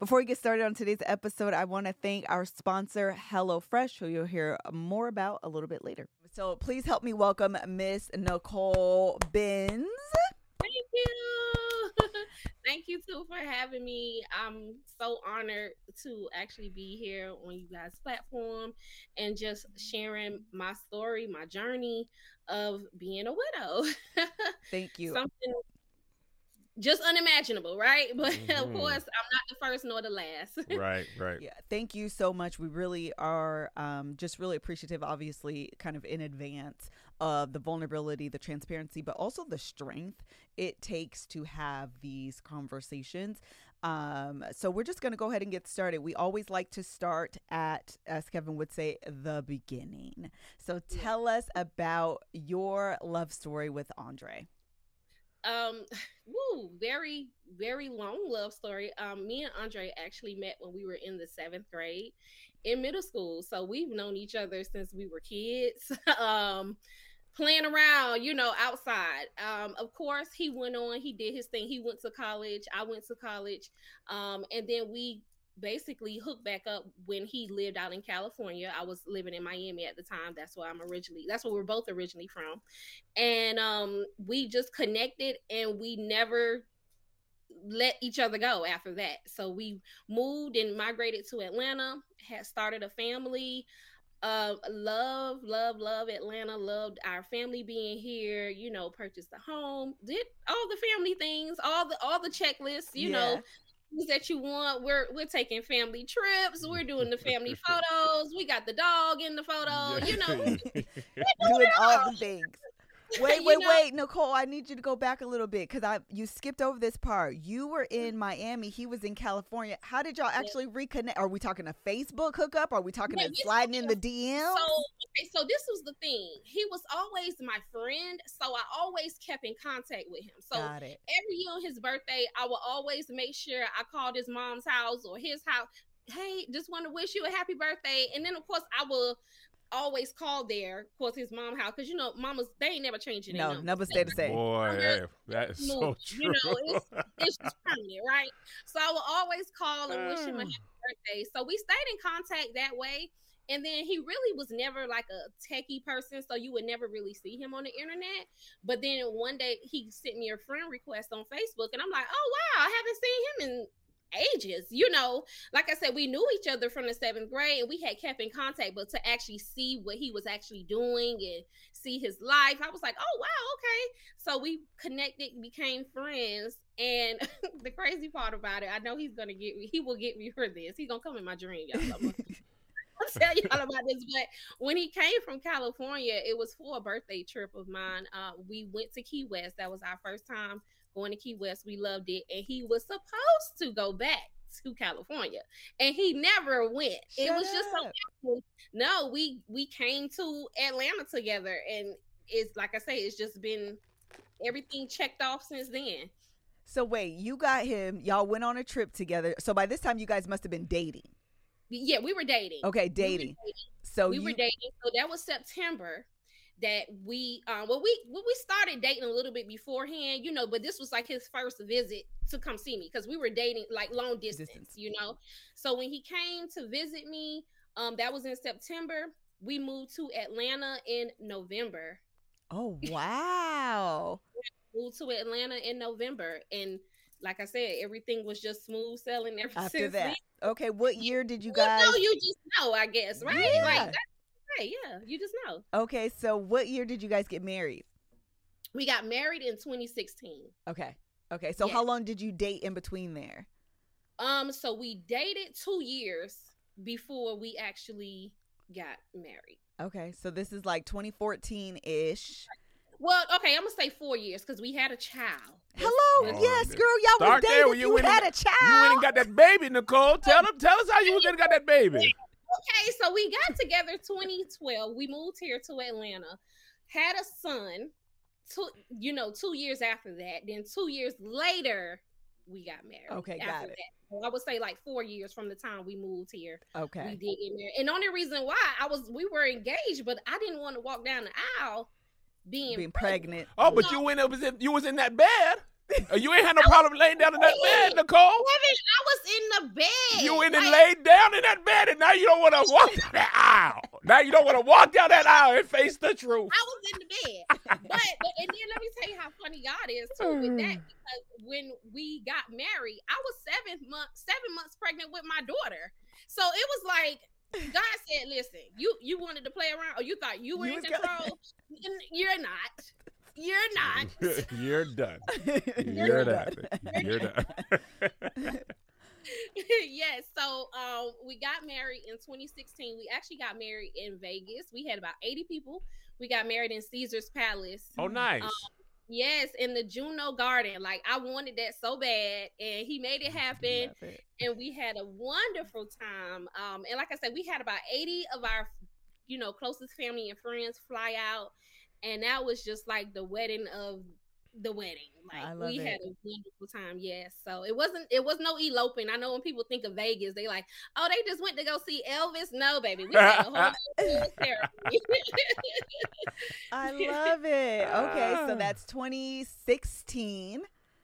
Before we get started on today's episode, I want to thank our sponsor, HelloFresh, who you'll hear more about a little bit later. So please help me welcome Miss Nicole Binns. Thank you. Thank you too for having me. I'm so honored to actually be here on you guys' platform and just sharing my story, my journey of being a widow. Thank you. Something just unimaginable, right? But mm-hmm. of course, I'm not the first nor the last. right, right. Yeah. Thank you so much. We really are um, just really appreciative, obviously, kind of in advance of the vulnerability, the transparency, but also the strength it takes to have these conversations. Um, so we're just going to go ahead and get started. We always like to start at, as Kevin would say, the beginning. So tell us about your love story with Andre um woo, very very long love story. Um me and andre actually met when we were in the seventh grade in middle school. So we've known each other since we were kids um playing around you know outside. Um of course he went on he did his thing. He went to college i went to college. Um and then we basically hooked back up when he lived out in California. I was living in Miami at the time. That's where I'm originally. That's where we're both originally from, and um, we just connected, and we never let each other go after that. So we moved and migrated to Atlanta. Had started a family. Uh, love, love, love Atlanta. Loved our family being here. You know, purchased a home. Did all the family things, all the all the checklists. You yeah. know, that you want. We're we're taking family trips. We're doing the family photos. We got the dog in the photo. You know, doing all the things. Wait, wait, know? wait, Nicole. I need you to go back a little bit because I you skipped over this part. You were mm-hmm. in Miami. He was in California. How did y'all actually reconnect? Are we talking a Facebook hookup? Are we talking yeah, sliding in the DM? So, okay, so this was the thing. He was always my friend, so I always kept in contact with him. So every year on his birthday, I will always make sure I called his mom's house or his house. Hey, just want to wish you a happy birthday. And then of course I will always call there, of course, his mom house because you know, mamas they ain't never changing. No, never stay the same. Boy, hey, that is so true. You know, it's, it's just permanent, right? So I will always call and wish him a ah. happy birthday. So we stayed in contact that way. And then he really was never like a techie person, so you would never really see him on the internet. But then one day he sent me a friend request on Facebook, and I'm like, oh wow, I haven't seen him in ages. You know, like I said, we knew each other from the seventh grade and we had kept in contact, but to actually see what he was actually doing and see his life, I was like, oh, wow, okay. So we connected, became friends. And the crazy part about it, I know he's going to get me, he will get me for this. He's going to come in my dream, y'all. I'll tell y'all about this. But when he came from California, it was for a birthday trip of mine. Uh, we went to Key West. That was our first time going to Key West. We loved it. And he was supposed to go back to California. And he never went. Shut it was up. just so no, we we came to Atlanta together and it's like I say, it's just been everything checked off since then. So wait, you got him, y'all went on a trip together. So by this time you guys must have been dating. Yeah, we were dating. Okay, dating. We dating. So we you... were dating. So that was September that we um well we we started dating a little bit beforehand you know but this was like his first visit to come see me because we were dating like long distance, distance you know so when he came to visit me um that was in september we moved to atlanta in november oh wow moved to atlanta in november and like I said, everything was just smooth sailing ever After since. that, then. okay. What year did you guys? Well, no, you just know, I guess, right? Yeah. Like right. Yeah, you just know. Okay, so what year did you guys get married? We got married in 2016. Okay. Okay. So how long did you date in between there? Um, so we dated two years before we actually got married. Okay. So this is like 2014 ish. Well, okay, I'm gonna say four years because we had a child. Hello, Oh, yes, girl, y'all Start was dating. you You, went had and- a child. You went and got that baby, Nicole. Tell them, tell us how you went and got that baby. Okay, so we got together 2012. We moved here to Atlanta, had a son. Two, you know, two years after that. Then two years later, we got married. Okay, got it. That. So I would say like four years from the time we moved here, Okay, we okay. did get married. And only reason why I was we were engaged, but I didn't want to walk down the aisle being, Being pregnant. pregnant. Oh, but you went up was in, you was in that bed. Uh, You ain't had no problem laying down in that bed, Nicole. Kevin, I was in the bed. You went and laid down in that bed, and now you don't want to walk down that aisle. Now you don't want to walk down that aisle and face the truth. I was in the bed. But, and then let me tell you how funny God is too with that because when we got married, I was seven months seven months pregnant with my daughter. So it was like God said, "Listen, you you wanted to play around, or you thought you were You in gonna- control. You're not. You're not." You're done. You're You're done. done. You're done. yes. So um, we got married in 2016. We actually got married in Vegas. We had about 80 people. We got married in Caesar's Palace. oh, nice. Yes, in the Juno Garden. Like I wanted that so bad, and he made it happen. It. And we had a wonderful time. Um, and like I said, we had about eighty of our, you know, closest family and friends fly out, and that was just like the wedding of the wedding. Like I love we it. had a wonderful time. Yes, so it wasn't. It was no eloping. I know when people think of Vegas, they like, oh, they just went to go see Elvis. No, baby, we had a whole whole ceremony. I love it. Okay, so Ah. that's 2016.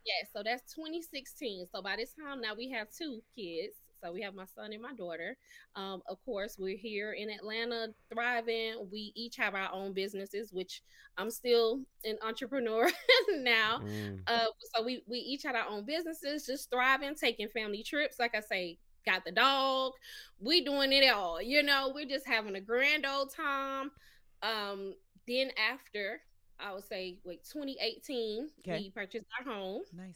Yeah, so that's 2016. So by this time now we have two kids. So we have my son and my daughter. Um, of course, we're here in Atlanta thriving. We each have our own businesses, which I'm still an entrepreneur now. Mm. Uh, so we we each had our own businesses, just thriving, taking family trips. Like I say, got the dog. We doing it all. You know, we're just having a grand old time. Um, then after I would say, wait, 2018, Okay. we purchased our home. Nice.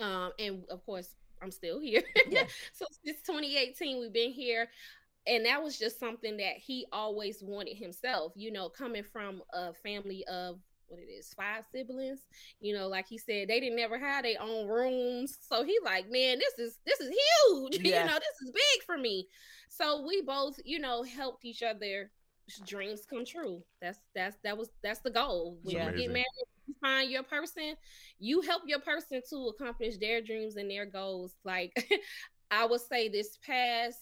Um, and of course, I'm still here. Yeah. so since 2018, we've been here. And that was just something that he always wanted himself, you know, coming from a family of what it is, five siblings. You know, like he said, they didn't never have their own rooms. So he like, man, this is this is huge. Yeah. You know, this is big for me. So we both, you know, helped each other dreams come true. That's that's that was that's the goal. When Yeah. you get married, you find your person, you help your person to accomplish their dreams and their goals. Like I would say this past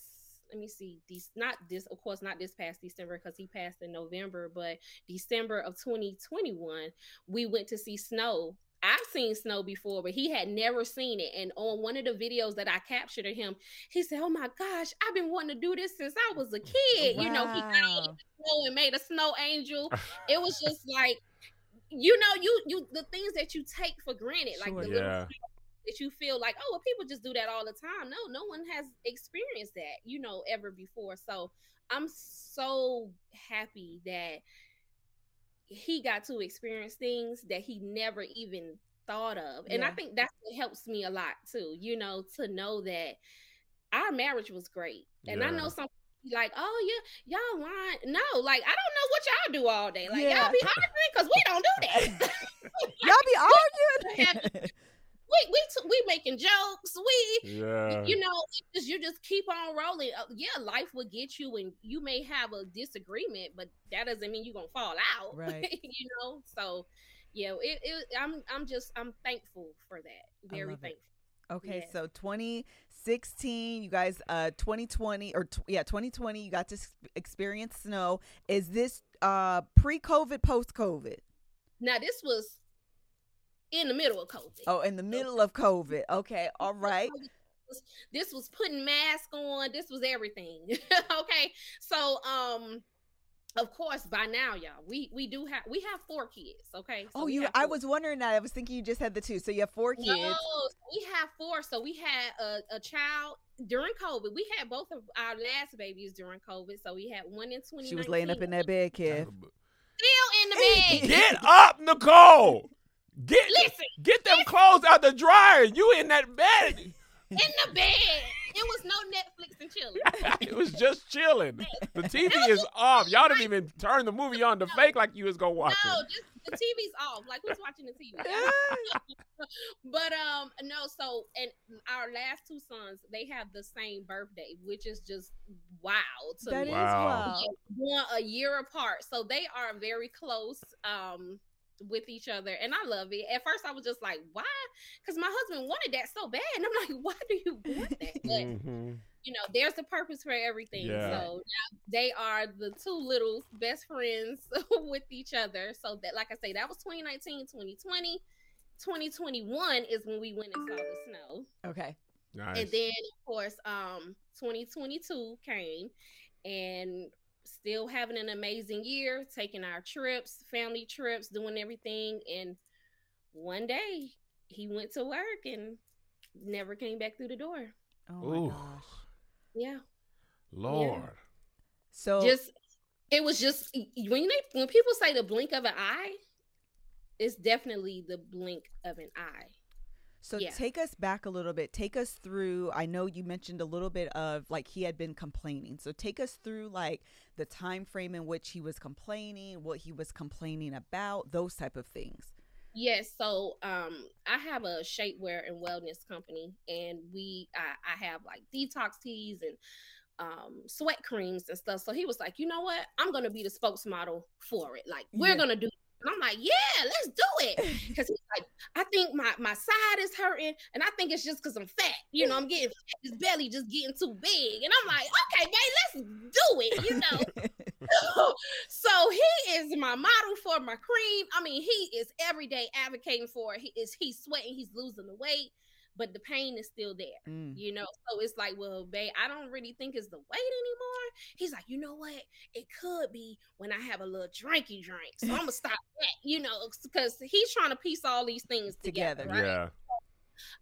let me see these not this of course not this past december because he passed in november but december of 2021 we went to see snow i've seen snow before but he had never seen it and on one of the videos that i captured of him he said oh my gosh i've been wanting to do this since i was a kid you know he got Wow. snow and made a snow angel it was just like you know you you the things that you take for granted like Sure. the little that you feel like, oh, well, people just do that all the time. No, no one has experienced that, you know, ever before. So I'm so happy that he got to experience things that he never even thought of. And I think that's what helps me a lot too, you know, to know that our marriage was great. And I know some like, oh yeah, y'all lying. No, like I don't know what y'all do all day. Like Yeah. y'all be arguing because we don't do that. Y'all be arguing? we we t- we making jokes. We Yeah. you know just you just keep on rolling. Uh, yeah, life will get you, and you may have a disagreement, but that doesn't mean you're gonna fall out. Right. you know. So yeah, it, it I'm I'm just I'm thankful for that. Very love it. thankful. Okay, Yeah. so 2016, you guys, uh, 2020 or yeah, 2020, you got to experience snow. Is this uh pre-COVID, post-COVID? Now this was in the middle of COVID. Oh, in the middle of COVID. Okay, all right. This was putting mask on. This was everything. okay. So um of course by now y'all we we do have we have four kids okay So Oh, you. I was wondering that. I was thinking you just had the two. So you have four kids. No, we have four. So we had a, a child during COVID. We had both of our last babies during COVID. So we had one in 20 She was laying up in that bed, kid. Still in the bed. Get up, Nicole. Get Listen, get them clothes out the dryer. You in that bed. in the bed. It was no Netflix and chilling. it was just chilling. The TV is off. Y'all didn't even turn the movie on to fake like you was gonna watch No, it. just the TV's off. Like who's watching the TV? but um, no. So and our last two sons, they have the same birthday, which is just wild. To That me. is Wow. wild. One a year apart, so they are very close. Um. With each other, and I love it. At first, I was just like, "Why?" Because my husband wanted that so bad, and I'm like, "Why do you want that?" But Mhm. you know, there's a purpose for everything. Yeah. So now they are the two little best friends with each other. So that, like I say, that was 2019, 2020. 2021 is when we went and saw the snow. Okay. Nice. And then, of course, um, 2022 came and still having an amazing year, taking our trips, family trips, doing everything. And one day he went to work and never came back through the door. Oh my gosh. Yeah. Lord. So just it was just when they when people say the blink of an eye, it's definitely the blink of an eye. So Yeah. take us back a little bit. Take us through. I know you mentioned a little bit of like he had been complaining. So take us through like the time frame in which he was complaining, what he was complaining about, those type of things. Yes, so um I have a shapewear and wellness company and we I, I have like detox teas and um sweat creams and stuff. So he was like, you know what? I'm gonna be the spokesmodel for it. Like we're Yeah. gonna do. And I'm like, yeah, let's do it. Because he's like, I think my my side is hurting, and I think it's just because I'm fat. You know, I'm getting fat. His belly just getting too big, and I'm like, okay, babe, let's do it. You know. so he is my model for my cream. I mean, he is every day advocating for it. He is he's sweating, he's losing the weight, but the pain is still there. Mm. You know, so it's like, well, babe, I don't really think it's the weight anymore. He's like, you know what? It could be when I have a little drinky drink. So I'm gonna stop that, you know, because he's trying to piece all these things together. Together. right? Yeah.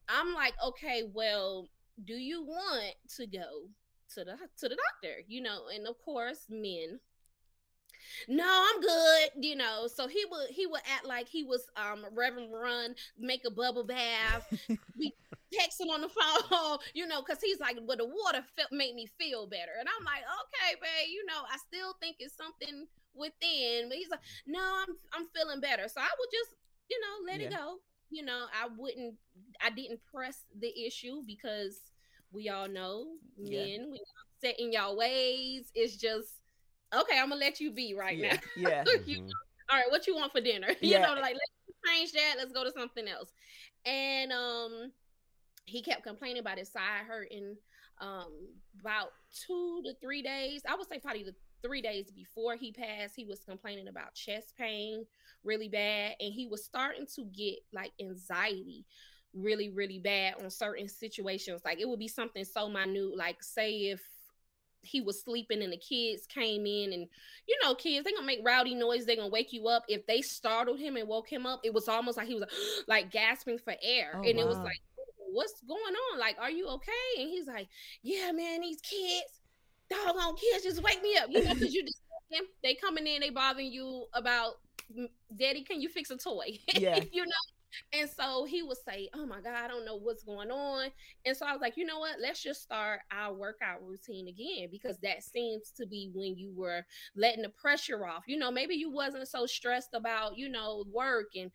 I'm like, okay, well, do you want to go to the to the doctor? You know, and of course, men. No, I'm good. You know, so he would he would act like he was um Reverend Run, make a bubble bath, be texting on the phone, you know, because he's like, but the water felt made me feel better, and I'm like, okay, babe, you know, I still think it's something within, but he's like, no, I'm I'm feeling better, so I would just you know let it go. You know, I wouldn't, I didn't press the issue because we all know Yeah. men, we set in y'all ways. It's just okay. I'm gonna let you be right yeah. now. Yeah. You Mhm. all right, what you want for dinner? Yeah. You know, like let's change that. Let's go to something else. And um, he kept complaining about his side hurting. Um, about two to three days. I would say probably the three days before he passed, he was complaining about chest pain really bad, and he was starting to get like anxiety really really bad on certain situations like it would be something so minute like say if he was sleeping and the kids came in and you know kids they gonna make rowdy noise they gonna wake you up. If they startled him and woke him up it was almost like he was like gasping for air. Oh, and it was like what's going on? Like are you okay? And he's like yeah man these kids doggone kids just wake me up. You know because you just they coming in they bothering you about "Mm, daddy can you fix a toy? Yeah. you know and so he would say, Oh my God, I don't know what's going on. And so I was like, You know what? Let's just start our workout routine again because that seems to be when you were letting the pressure off. You know, maybe you wasn't so stressed about, you know, work and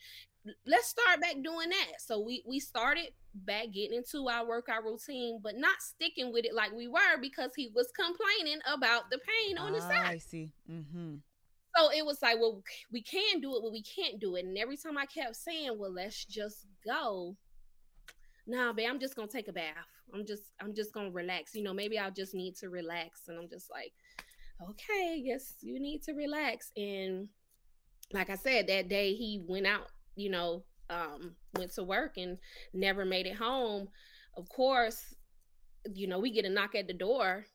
let's start back doing that. So we we started back getting into our workout routine, but not sticking with it like we were because he was complaining about the pain on his Ah, side I see. Mm-hmm. So it was like, well, we can do it, but we can't do it. And every time I kept saying, well, let's just go. Nah, babe, I'm just gonna take a bath. I'm just, I'm just gonna relax. You know, maybe I'll just need to relax. And I'm just like, okay, yes, you need to relax. And like I said, that day he went out, you know, um, went to work and never made it home. Of course, you know, we get a knock at the door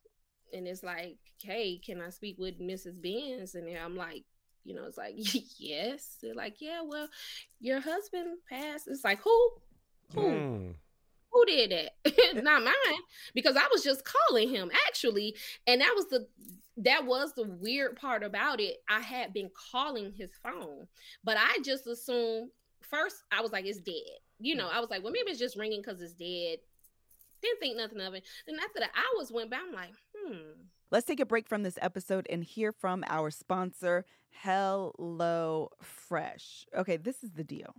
and it's like, hey, can I speak with Mrs. Binns? And I'm like, you know, it's like, yes. They're like, yeah, well, your husband passed. It's like, who? Who? Mm. Who did that? Not mine. Because I was just calling him actually. And that was the that was the weird part about it. I had been calling his phone, but I just assumed first I was like, it's dead. You know, I was like, well, maybe it's just ringing because it's dead. Didn't think nothing of it. Then after the hours went by, I'm like, Hmm. Let's take a break from this episode and hear from our sponsor, Hello Fresh. Okay, this is the deal.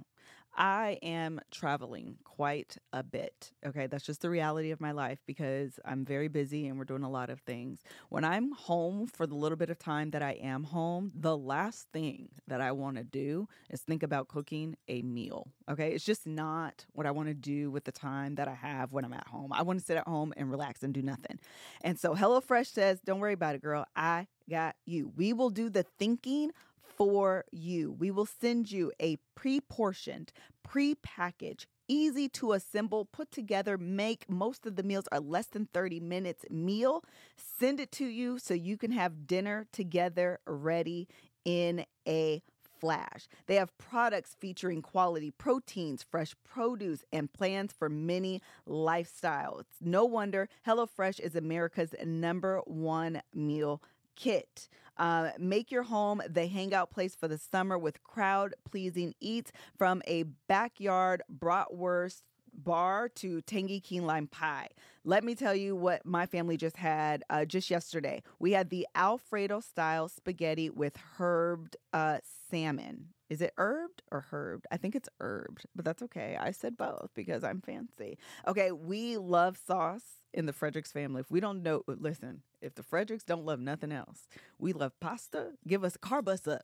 I am traveling quite a bit. Okay, that's just the reality of my life because I'm very busy and we're doing a lot of things. When I'm home for the little bit of time that I am home, the last thing that I want to do is think about cooking a meal. Okay, it's just not what I want to do with the time that I have when I'm at home. I want to sit at home and relax and do nothing. And so HelloFresh says, Don't worry about it, girl. I got you. We will do the thinking for you. We will send you a pre portioned, pre packaged, easy to assemble, put together, make. Most of the meals are less than 30 minutes meal. Send it to you so you can have dinner together ready in a flash. They have products featuring quality proteins, fresh produce, and plans for many lifestyles. No wonder HelloFresh is America's number one meal kit. Uh, make your home the hangout place for the summer with crowd pleasing eats from a backyard bratwurst bar to tangy key lime pie. Let me tell you what my family just had uh, just yesterday. We had the Alfredo style spaghetti with herbed uh, salmon. Is it herbed or herbed? I think it's herbed, but that's okay. I said both because I'm fancy. Okay, we love sauce in the Fredericks family. If we don't know, uh, listen, if the Fredericks don't love nothing else, we love pasta. Give us carb up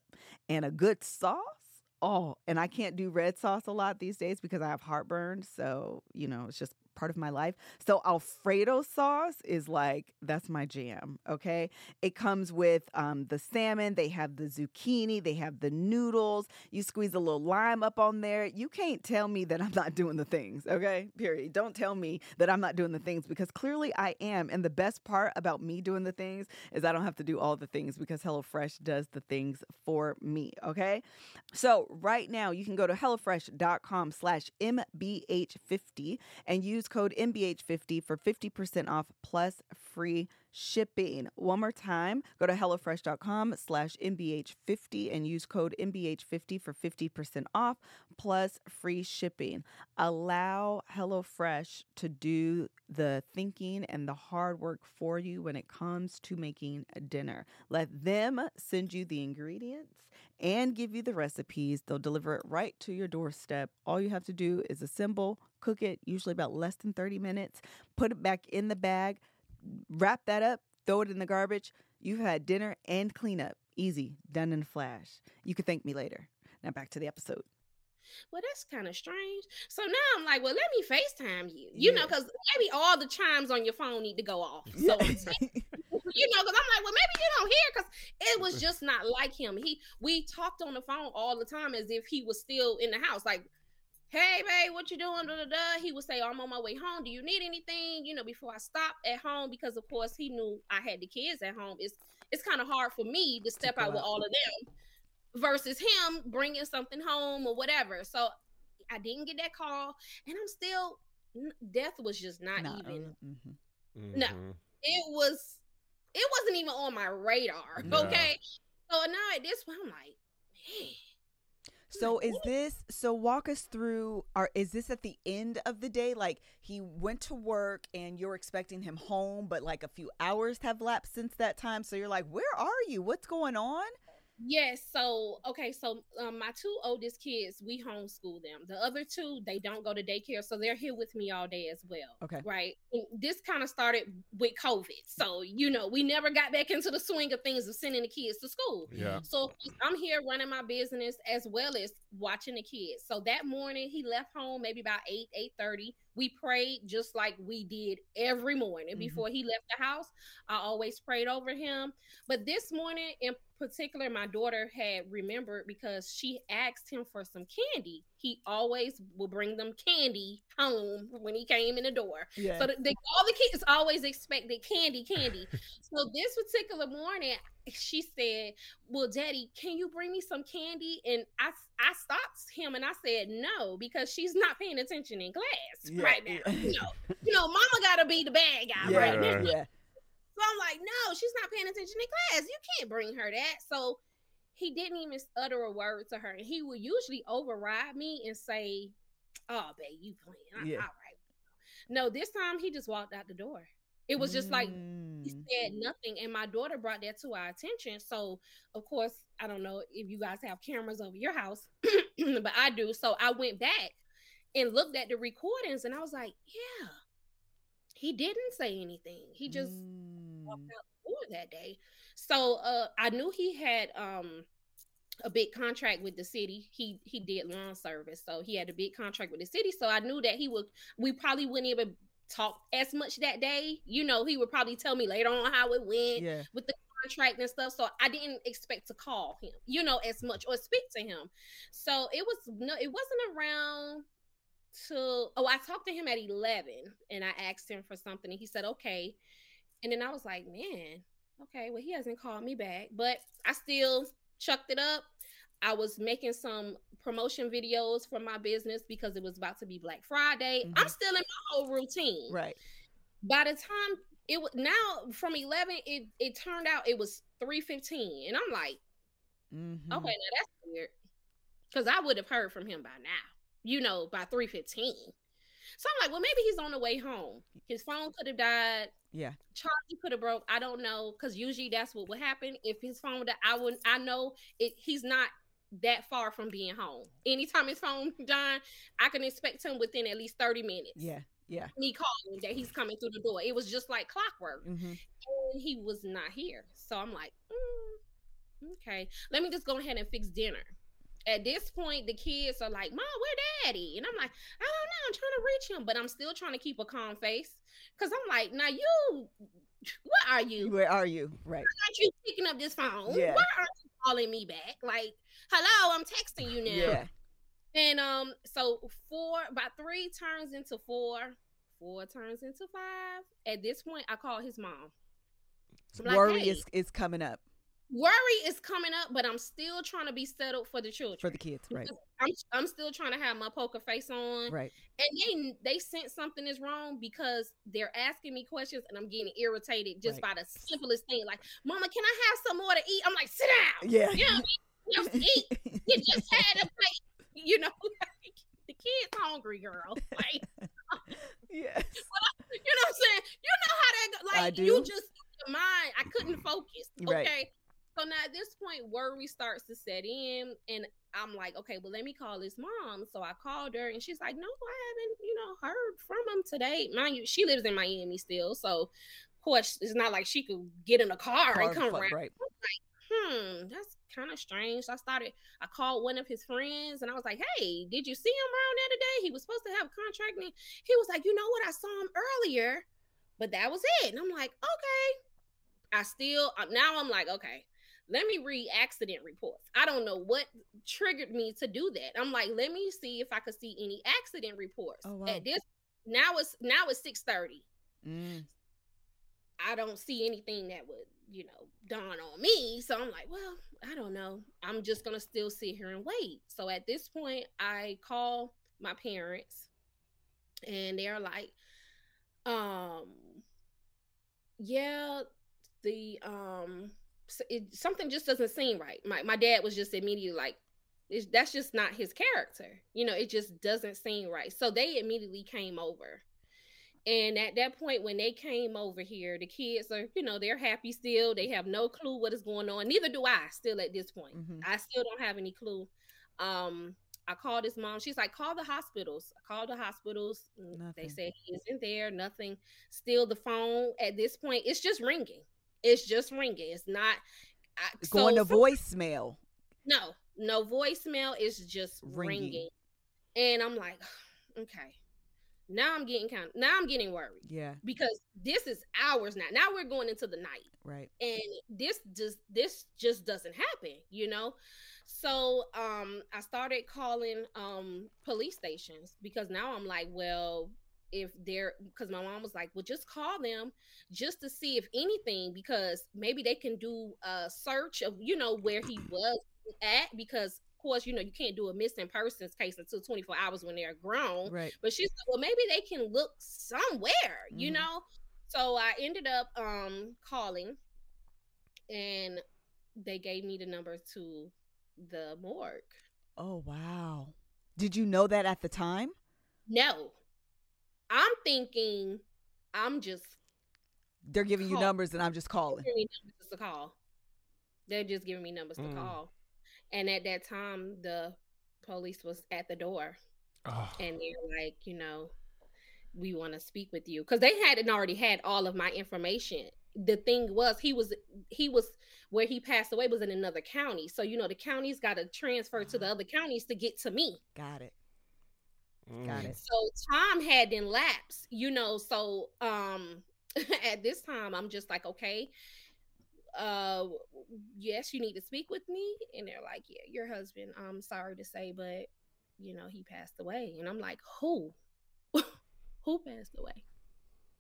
and a good sauce. Oh, and I can't do red sauce a lot these days because I have heartburn. So, you know, it's just part of my life. So Alfredo sauce is like that's my jam. Okay, it comes with um, the salmon. They have the zucchini. They have the noodles. You squeeze a little lime up on there. You can't tell me that I'm not doing the things. Okay, period. Don't tell me that I'm not doing the things because clearly I am. And the best part about me doing the things is I don't have to do all the things because HelloFresh does the things for me. Okay, so right now you can go to hellofresh.com/slash mbh50 and use use code MBH50 for 50% off plus free shipping. One more time, go to HelloFresh.com slash MBH50 and use code MBH50 for 50% off plus free shipping. Allow HelloFresh to do the thinking and the hard work for you when it comes to making dinner. Let them send you the ingredients and give you the recipes. They'll deliver it right to your doorstep. All you have to do is assemble, cook it, usually about less than 30 minutes, put it back in the bag, wrap that up, throw it in the garbage. You've had dinner and cleanup. Easy, done in a flash. You can thank me later. Now back to the episode. Well, that's kind of strange. So now I'm like, well, let me FaceTime you. You yeah. know, because maybe all the chimes on your phone need to go off. So you know, because I'm like, well, maybe you don't hear because it was just not like him. He we talked on the phone all the time as if he was still in the house. Like, hey, babe, what you doing? Da, da, da. He would say, I'm on my way home. Do you need anything? You know, before I stop at home, because of course he knew I had the kids at home. It's it's kind of hard for me to step out with all of them versus him bringing something home or whatever. So I didn't get that call, and I'm still death was just not, not even. Uh, mm-hmm. No, mm-hmm. it was it wasn't even on my radar. No. Okay. So now at this point, I'm like, man. So is this so walk us through are is this at the end of the day? Like he went to work and you're expecting him home but like a few hours have lapsed since that time. So you're like where are you? What's going on Yes. So, okay. So, um, my two oldest kids, we homeschool them. The other two, they don't go to daycare. So, they're here with me all day as well. Okay. Right. And this kind of started with COVID. So, you know, we never got back into the swing of things of sending the kids to school. Yeah. So, I'm here running my business as well as watching the kids. So, that morning, he left home maybe about 8, 8 30 we prayed just like we did every morning mm-hmm. before he left the house. I always prayed over him. But this morning in particular, my daughter had remembered because she asked him for some candy. He always will bring them candy home when he came in the door. Yeah. So all the kids always expected candy, candy. so this particular morning, she said, "Well, Daddy, can you bring me some candy?" And I I stopped him and I said no because she's not paying attention in class yeah. Right now. you know, you know, Mama got to be the bad guy yeah. right now. Yeah. So I'm like, no, she's not paying attention in class. You can't bring her that. So he didn't even utter a word to her. And he would usually override me and say, Oh, babe, you playing. Yeah. All right. No, this time he just walked out the door. It was just like he Mhm. said nothing, and my daughter brought that to our attention. So, of course, I don't know if you guys have cameras over your house, but I do. So I went back and looked at the recordings, and I was like, yeah, he didn't say anything. He just walked Mm. out the door that day. So uh, I knew he had um a big contract with the city. He he did lawn service, so he had a big contract with the city. So I knew that he would. We probably wouldn't even talk as much that day. You know, he would probably tell me later on how it went Yeah. with the contract and stuff. So I didn't expect to call him, you know, as much or speak to him. So it was no, it wasn't around till oh, I talked to him at eleven and I asked him for something and he said okay. And then I was like, man, okay, well, he hasn't called me back, but I still chucked it up. I was making some promotion videos for my business because it was about to be Black Friday. I'm Mhm. still in my whole routine Right. by the time it was now from 11 it it turned out it was 315 and i'm like Mhm. okay now that's weird because i would have heard from him by now you know by 315 so i'm like well maybe he's on the way home his phone could have died Yeah. charger could have broke i don't know because usually that's what would happen if his phone died, i would i know it he's not that far from being home anytime his phone died i can expect him within at least 30 minutes Yeah. Yeah. me calling that he's coming through the door. It was just like clockwork. hmm And he was not here. So I'm like, mm, okay, let me just go ahead and fix dinner. At this point, the kids are like, Mom, where daddy? And I'm like, I don't know. I'm trying to reach him, but I'm still trying to keep a calm face. Cause I'm like, now you, where are you? Where are you? Right. Aren't you picking up this phone? Yeah. Why aren't you calling me back? Like, hello, I'm texting you now. Yeah. And um, so four, about three turns into four, four turns into five. At this point, I call his mom. Like, Worry "Hey, is is coming up worry is coming up, but I'm still trying to be settled for the children. for the kids. Right. I'm I'm still trying to have my poker face on, Right. and they they sense something is wrong because they're asking me questions, and I'm getting irritated just Right. by the simplest thing, like, "Mama, can I have some more to eat?" I'm like, "Sit down, Yeah. you know, you have to eat." you just had a plate, you know, like, the kid's hungry, girl. Like, yes. you know what I'm saying? You know how that go. Like, you just, your mind, I couldn't focus. Right. So now at this point, worry starts to set in, and I'm like, okay, well, let me call his mom. So I called her, and she's like, no, I haven't, you know, heard from him today. Mind you, she lives in Miami still, so of course, it's not like she could get in a car, Car and come fuck, around. Right. Like, hmm, that's kind of strange. So I started. I called one of his friends, and I was like, "Hey, did you see him around there today? He was supposed to have a contract." And he was like, "You know what? I saw him earlier, but that was it." And I'm like, "Okay." I still now I'm like, "Okay." Let me read accident reports. I don't know what triggered me to do that. I'm like, let me see if I could see any accident reports. Oh, wow. At this now it's now it's 6:30. Mm. I don't see anything that would, you know, dawn on me. So I'm like, well, I don't know. I'm just gonna still sit here and wait. So at this point, I call my parents, and they're like, um, yeah, the um, it, something just doesn't seem right. My my dad was just immediately like. It's, that's just not his character. You know, it just doesn't seem right. So they immediately came over. And at that point, when they came over here, the kids are, you know, they're happy still. They have no clue what is going on. Neither do I still at this point. Mhm. I still don't have any clue. Um, I called his mom. She's like, call the hospitals. I called the hospitals. Mm, They Nothing. said he isn't there. Nothing. Still the phone at this point, it's just ringing. It's just ringing. It's not I, It's going so to some- voicemail. no, no voicemail. It's just Ringing. ringing. And I'm like, okay. Now I'm getting kind of now I'm getting worried Yeah. because this is hours now. Now we're going into the night. Right. And this just this just doesn't happen, you know? So um I started calling um police stations because now I'm like, well, if they're because my mom was like, well, just call them just to see if anything, because maybe they can do a search of you know where he was at because of course you know you can't do a missing persons case until 24 hours when they're grown Right. but she said well maybe they can look somewhere you Mhm. know so i ended up um calling and they gave me the number to the morgue Oh wow. Did you know that at the time? no i'm thinking i'm just They're giving you numbers, and I'm just calling. giving me numbers to call. They're just giving me numbers Mm. to call. And at that time, the police was at the door, Oh, and they're like, you know, we want to speak with you because they hadn't already had all of my information. The thing was, he was he was where he passed away was in another county, so you know the counties got to transfer to the other counties to get to me. Got it. Mm. Got it. So time had then lapsed, you know. So um at this time I'm just like, okay, uh yes, you need to speak with me. And they're like, Yeah, your husband, I'm sorry to say, but you know, he passed away. And I'm like, Who? Who passed away?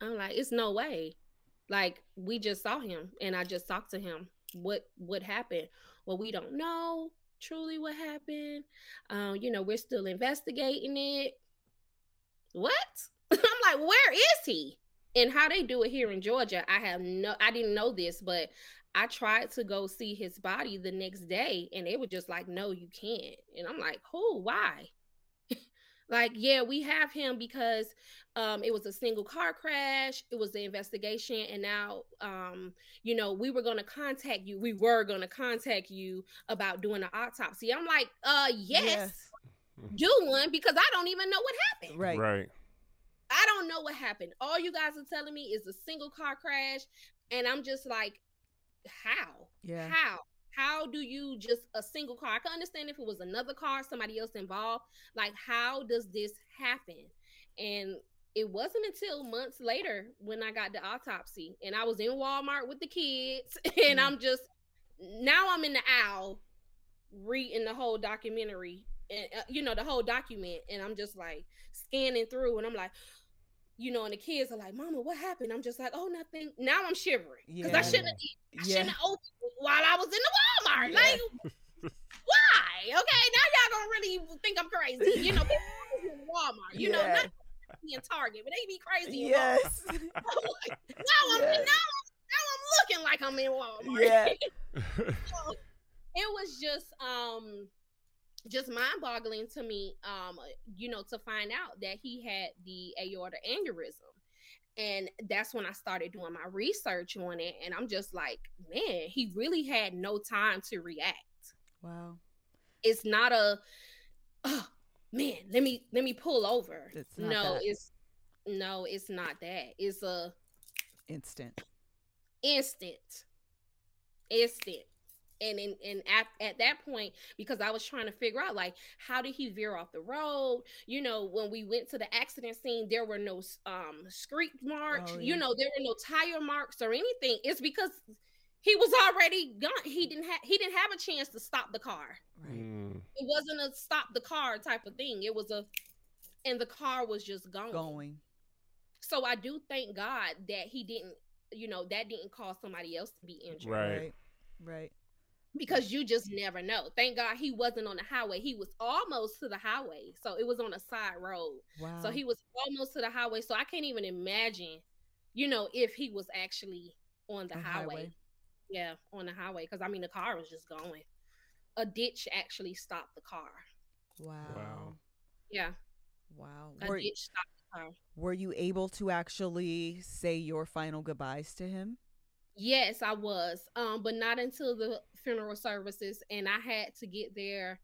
I'm like, it's no way. Like we just saw him and I just talked to him. What what happened? Well, we don't know truly what happened. Um, you know, we're still investigating it. What? I'm like, where is he? And how they do it here in Georgia, I have no I didn't know this, but I tried to go see his body the next day and they were just like, no, you can't. And I'm like, who? Why? Like, yeah, we have him because um it was a single car crash, it was the investigation, and now um, you know, we were gonna contact you. We were gonna contact you about doing an autopsy. I'm like, uh yes, do one because I don't even know what happened. Right. Right. I don't know what happened. All you guys are telling me is a single car crash, and I'm just like, how? Yeah. How? How do you just a single car? I can understand if it was another car, somebody else involved. Like, how does this happen? And it wasn't until months later when I got the autopsy, and I was in Walmart with the kids, and Mm. I'm just now I'm in the owl reading the whole documentary and uh, you know the whole document and i'm just like scanning through and i'm like you know and the kids are like mama what happened i'm just like oh nothing now i'm shivering because i shouldn't have I Yeah. shouldn't have opened while i was in the walmart Yeah. like why okay now y'all gonna really think i'm crazy you know people in walmart you know Yeah. not in target but they be crazy Yes. Walmart. now i'm Yeah. now, now i'm looking like i'm in walmart yeah. so it was just um just mind-boggling to me um you know to find out that he had the aorta aneurysm and that's when i started doing my research on it and i'm just like man he really had no time to react Wow. it's not a oh man let me let me pull over It's not no that. it's no it's not that it's a Instant. instant instant and in and at, at that point because i was trying to figure out like how did he veer off the road you know when we went to the accident scene there were no um screech marks Oh, you know there were no tire marks or anything it's because he was already gone he didn't have he didn't have a chance to stop the car Right. Mm. it wasn't a stop the car type of thing it was a and the car was just gone Going. so i do thank god that he didn't you know that didn't cause somebody else to be injured Right. Right. Right. because you just never know. Thank God he wasn't on the highway. He was almost to the highway. So it was on a side road. Wow. So he was almost to the highway. So I can't even imagine, you know, if he was actually on the On highway. highway. Yeah, on the highway. Because I mean, the car was just going. A ditch actually stopped the car. Wow. Wow. Yeah, Wow. a Were, ditch stopped the car. were you able to actually say your final goodbyes to him? Yes, I was. Um, but not until the funeral services, and I had to get there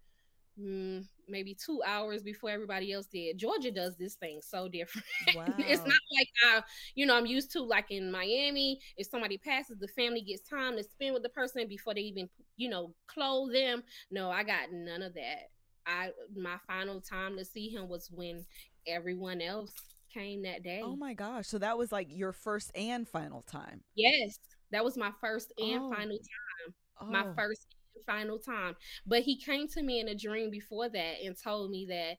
mm, maybe two hours before everybody else did. Georgia does this thing so different. it's not like I, you know, I'm used to like in Miami. If somebody passes, the family gets time to spend with the person before they even, you know, clothe them. No, I got none of that. I my final time to see him was when everyone else came that day. Oh my gosh. So that was like your first and final time. yes, that was my first and Oh. final Oh. my first final time. But he came to me in a dream before that and told me that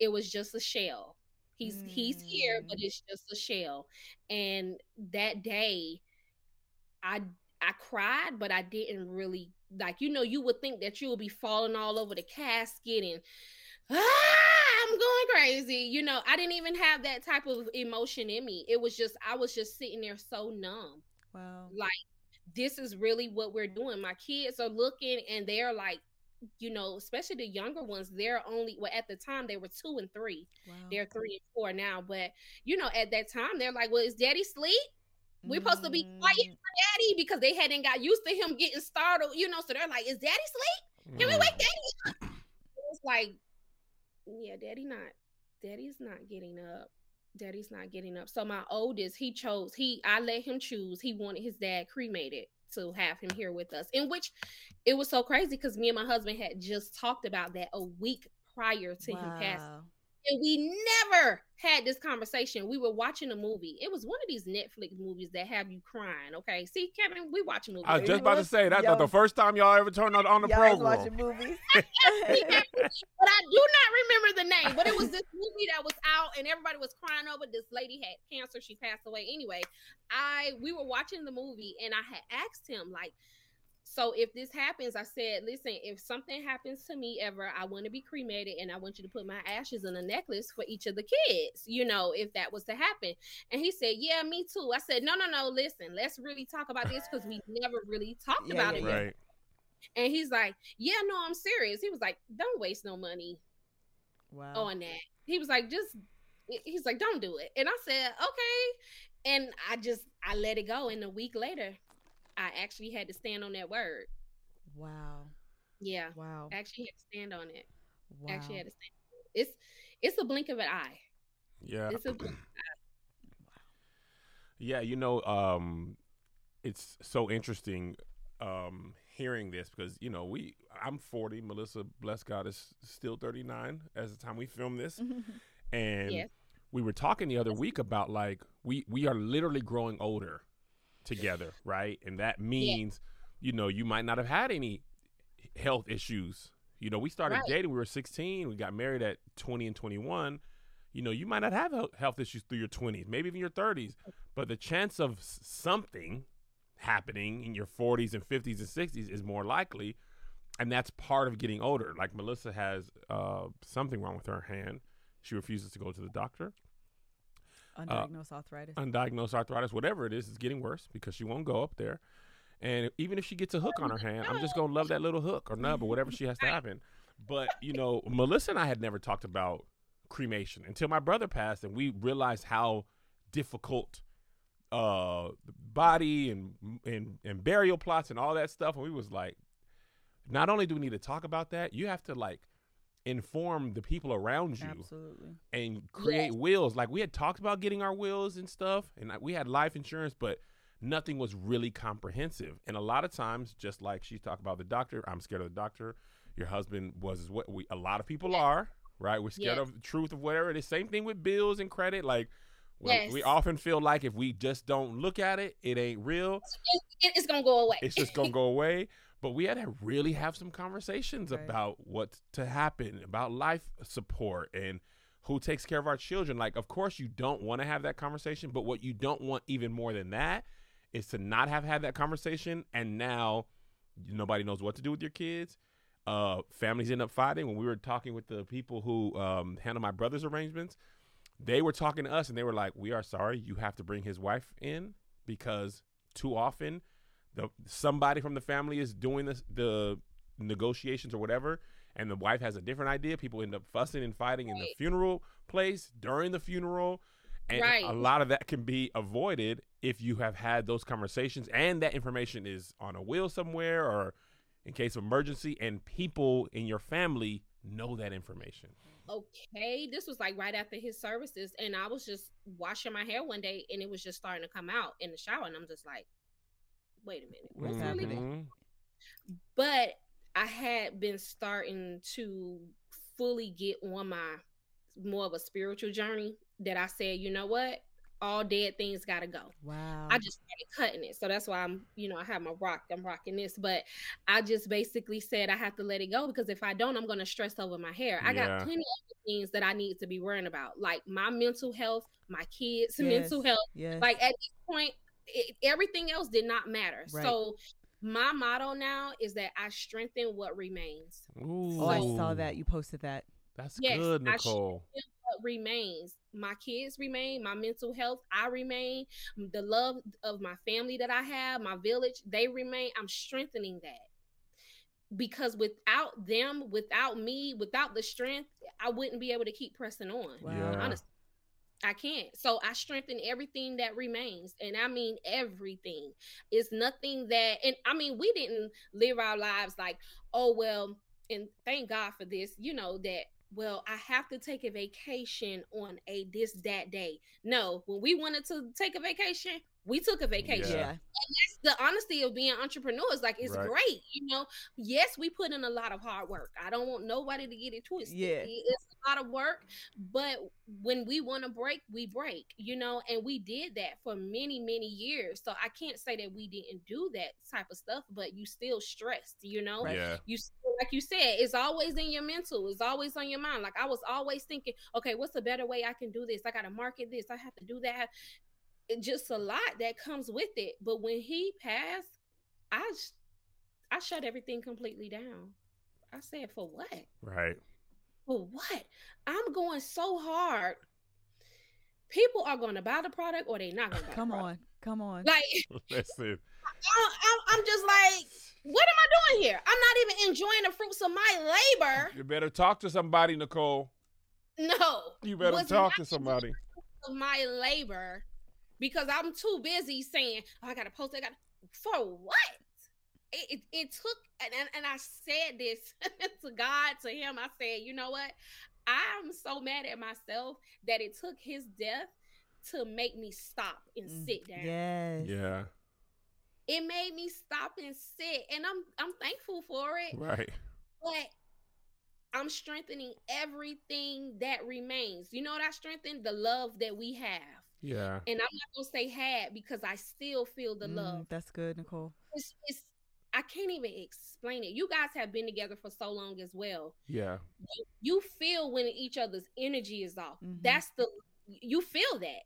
it was just a shell. He's he's here, but Mm. it's just a shell. And that day, I I cried, but I didn't really like. You know, you would think that you would be falling all over the casket and ah, I'm going crazy. You know, I didn't even have that type of emotion in me. It was just I was just sitting there so numb Wow. like this is really what we're doing my kids are looking and they're like you know especially the younger ones they're only well at the time they were two and three Wow. they're three and four now but you know at that time they're like well is daddy sleep We're supposed to be quiet Mm, for daddy because they hadn't got used to him getting startled, you know. So they're like, "Is daddy asleep? Can we Mm. wake daddy?" up?" It's like, yeah, daddy not, daddy's not getting up. Daddy's not getting up. So my oldest, he chose. He, I let him choose. He wanted his dad cremated to have him here with us. In which, it was so crazy because me and my husband had just talked about that a week prior to him passing wow. And we never had this conversation. We were watching a movie. It was one of these Netflix movies that have you crying. Okay, see, Kevin, we watch movies. I was just about to say that's not the first time y'all ever turned on, on the Y'all was program. watching movies. but I do not remember the name. But it was this movie that was out, and everybody was crying over. This lady had cancer; she passed away. Anyway, I we were watching the movie, and I had asked him like, so if this happens, I said, listen, if something happens to me ever, I want to be cremated, and I want you to put my ashes in a necklace for each of the kids. You know, if that was to happen. And he said, yeah, me too. I said, no, no, no. Listen, let's really talk about this because we never really talked Yeah, about yeah, it. yeah. yet." Right. And he's like, yeah, no, I'm serious. He was like, don't waste no money Wow. on that. He was like, just he's like, don't do it. And I said, okay. And I just I let it go. And a week later, I actually had to stand on that word. Wow. Yeah. Wow. I actually had to stand on it. Wow. Actually had to stand. On it. It's it's a blink of an eye. Yeah. It's a blink. Yeah, you know, um, it's so interesting um, hearing this because you know we I'm 40, Melissa, bless God, is still 39 as the time we film this, and Yes. we were talking the other week about like we we are literally growing older together, right? And that means you know you might not have had any health issues. You know, we started Right. dating we were 16, we got married at 20 and 21 you know, you might not have health- health issues through your 20s, maybe even your 30s, but the chance of something happening in your 40s and 50s and 60s is more likely. And that's part of getting older. Like Melissa has uh, something wrong with her hand. She refuses to go to the doctor. Undiagnosed arthritis. Undiagnosed arthritis, whatever it is, is getting worse because she won't go up there. And even if she gets a hook on her hand, I'm just gonna love that little hook or nub or whatever she has to have in. But you know, Melissa and I had never talked about cremation until my brother passed, and we realized how difficult uh body and and and burial plots and all that stuff. And we was like, not only do we need to talk about that, you have to like inform the people around you Absolutely. and create wills. Like we had talked about getting our wills and stuff, and we had life insurance, but nothing was really comprehensive. And a lot of times, just like she talked about the doctor, I'm scared of the doctor. Your husband was what we a lot of people are, right? We're scared Yes. of the truth of whatever it is. Same thing with bills and credit. Like we- we often feel like if we just don't look at it, it ain't real. It- it's gonna go away. It's just gonna go away. But we had to really have some conversations Right. about what to happen, about life support and who takes care of our children. Like, of course, you don't want to have that conversation, but what you don't want even more than that is to not have had that conversation and now nobody knows what to do with your kids. Uh, families end up fighting. When we were talking with the people who um, handle my brother's arrangements, they were talking to us and they were like, "We are sorry, you have to bring his wife in because too often the somebody from the family is doing this the negotiations or whatever and the wife has a different idea people end up fussing and fighting in the funeral place during the funeral and Right. a lot of that can be avoided if you have had those conversations and that information is on a will somewhere or in case of emergency and people in your family know that information okay, this was like right after his services, and I was just washing my hair one day, and it was just starting to come out in the shower, and I'm just like, wait a minute, What's what's really happening? Mhm. but I had been starting to fully get on my more of a spiritual journey that I said, you know what? All dead things gotta go. Wow. I just started cutting it. So that's why I'm, you know, I have my rock, I'm rocking this. But I just basically said I have to let it go because if I don't, I'm gonna stress over my hair. I Yeah. got plenty of things that I need to be worrying about, like my mental health, my kids' Yes. mental health. yes. Like at this point, it, everything else did not matter. Right. So my motto now is that I strengthen what remains. oh, I saw that. You posted that. That's Yes, good, I should- Nicole. What remains? My kids remain, my mental health, I remain, the love of my family that I have, my village, they remain. I'm strengthening that. Because without them, without me, without the strength, I wouldn't be able to keep pressing on. Wow. Yeah. Honestly. I can't. So I strengthen everything that remains. And I mean everything. It's nothing that and I mean we didn't live our lives like, oh well, and thank God for this, you know, that well, I have to take a vacation on a this that day. No, when we wanted to take a vacation, we took a vacation. Yeah. And that's the honesty of being entrepreneurs. Like it's Right. great, you know. Yes, we put in a lot of hard work. I don't want nobody to get it twisted. Yeah. It's a lot of work, but when we want to break, we break, you know, and we did that for many, many years. So I can't say that we didn't do that type of stuff, but you still stressed, you know Right. Yeah. you like you said it's always in your mental it's always on your mind like i was always thinking okay what's a better way i can do this i gotta market this i have to do that it just a lot that comes with it but when he passed i i shut everything completely down i said for what Right. for what i'm going so hard people are going to buy the product or they're not going to buy Come the on. Come on. like Listen. I, I, i'm just like what am i doing here i'm not even enjoying the fruits of my labor You better talk to somebody, Nicole. No. You better talk to somebody. Of my labor because I'm too busy saying, oh, I got to post. I got for what? It, it, it took, and, and, and I said this to God, to Him. I said, you know what? I'm so mad at myself that it took His death to make me stop and Mm, sit down. Yes. Yeah. It made me stop and sit, and I'm I'm thankful for it. Right. but I'm strengthening everything that remains. You know what I strengthen? The love that we have. Yeah. And I'm not gonna say had because I still feel the Mm, love. That's good, Nicole. It's, it's I can't even explain it. You guys have been together for so long as well. Yeah. You feel when each other's energy is off. Mhm. That's the you feel that.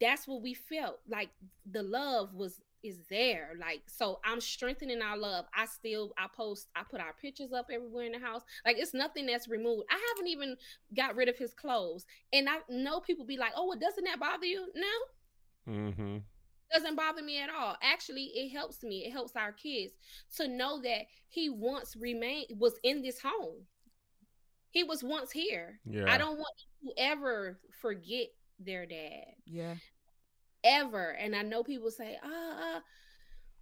That's what we felt. Like the love was is there. Like so I'm strengthening our love. I still I post I put our pictures up everywhere in the house. Like it's nothing that's removed. I haven't even got rid of his clothes. And I know people be like, "Oh, well doesn't that bother you?" No Mm-hmm. doesn't bother me at all. Actually, it helps me. It helps our kids to know that he once remained was in this home. He was once here. Yeah. I don't want them to ever forget their dad. Yeah. Ever. And I know people say, uh, uh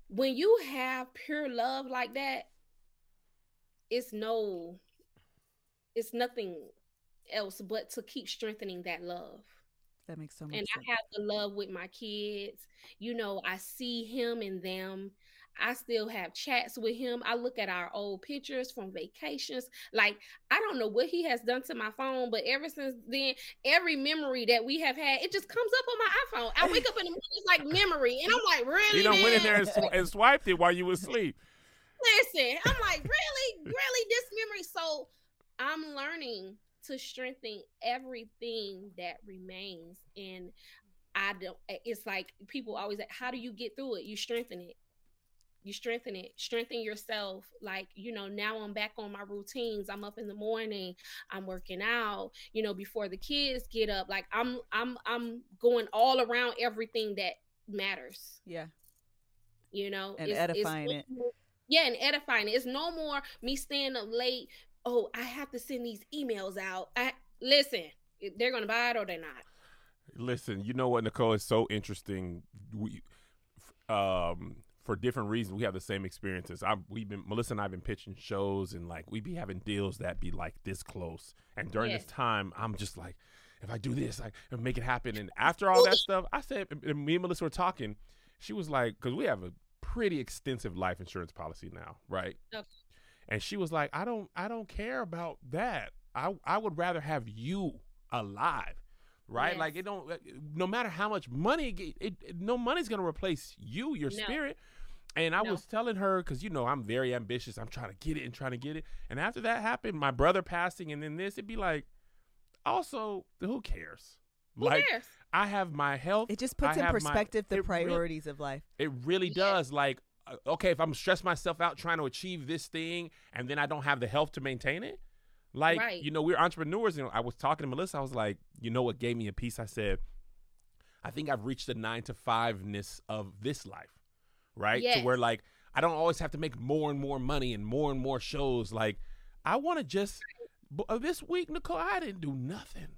when you have pure love like that, it's no it's nothing else but to keep strengthening that love That makes so much and sense. I have the love with my kids. You know, I see him and them. I still have chats with him. I look at our old pictures from vacations. Like, I don't know what he has done to my phone, but ever since then, every memory that we have had, it just comes up on my iPhone. I wake up in the morning, it's like memory. And I'm like, really? He done went in there and, sw- and swiped it while you was asleep. Listen, I'm like, really, really, this memory. So I'm learning to strengthen everything that remains. And I don't, eh, it's like people always, say, how do you get through it? You strengthen it. You strengthen it, strengthen yourself. Like, you know, now I'm back on my routines. I'm up in the morning, I'm working out, you know, before the kids get up. Like I'm, I'm, I'm going all around everything that matters Yeah. you know And It's- it's edifying no it. yeah and edifying it it's no more me staying up late oh i have to send these emails out i listen they're gonna buy it or they're not Listen, you know what, Nicole? is so interesting. We, um, for different reasons, we have the same experiences. I, we've been Melissa and I've been pitching shows, and like we be having deals that be like this close. And during this time, I'm just like, if I do this, like, and make it happen. And after all that stuff, I said, and me and Melissa were talking. She was like, because we have a pretty extensive life insurance policy now, right? Okay. And she was like, I don't, I don't care about that. I, I would rather have you alive right? Yes. Like it don't. No matter how much money, it, it, it- no money's gonna replace you, your No. spirit. And I No. was telling her because you know I'm very ambitious. I'm trying to get it and trying to get it. And after that happened, my brother passing, and then this, it'd be like, also, who cares? who like cares I have my health. It just I puts in have my- perspective the it really- priorities of life. it really Yeah. does. Like, uh, okay, if I'm stressed myself out trying to achieve this thing, and then I don't have the health to maintain it, like, Right. you know, we're entrepreneurs. And I was talking to Melissa. I was like, you know what gave me a peace? I said, I think I've reached the nine to five ness of this life, right? To where like I don't always have to make more and more money and more and more shows. Like, I want to just. But uh, this week, Nicole, I didn't do nothing.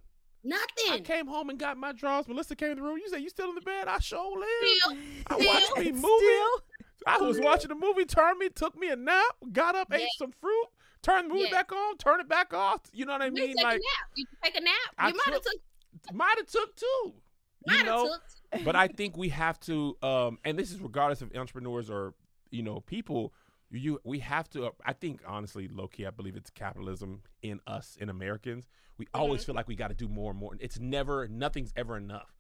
Nothing. I came home and got my drawers. Melissa came in the room. You said you still in the bed. I sure live. Still, I watched me movie. Still, I was watching the movie, turned me, took me a nap, got up, ate some fruit, turned the movie Yeah. back on, turn it back off. You know what I mean? take Like a nap. You take a nap. You might have took- might have took two. You Might have know, took. But I think we have to, um, and this is regardless of entrepreneurs or you know people. You we have to. I think honestly, low key, I believe it's capitalism in us in Americans. We always feel like we got to do more and more. It's never, nothing's ever enough,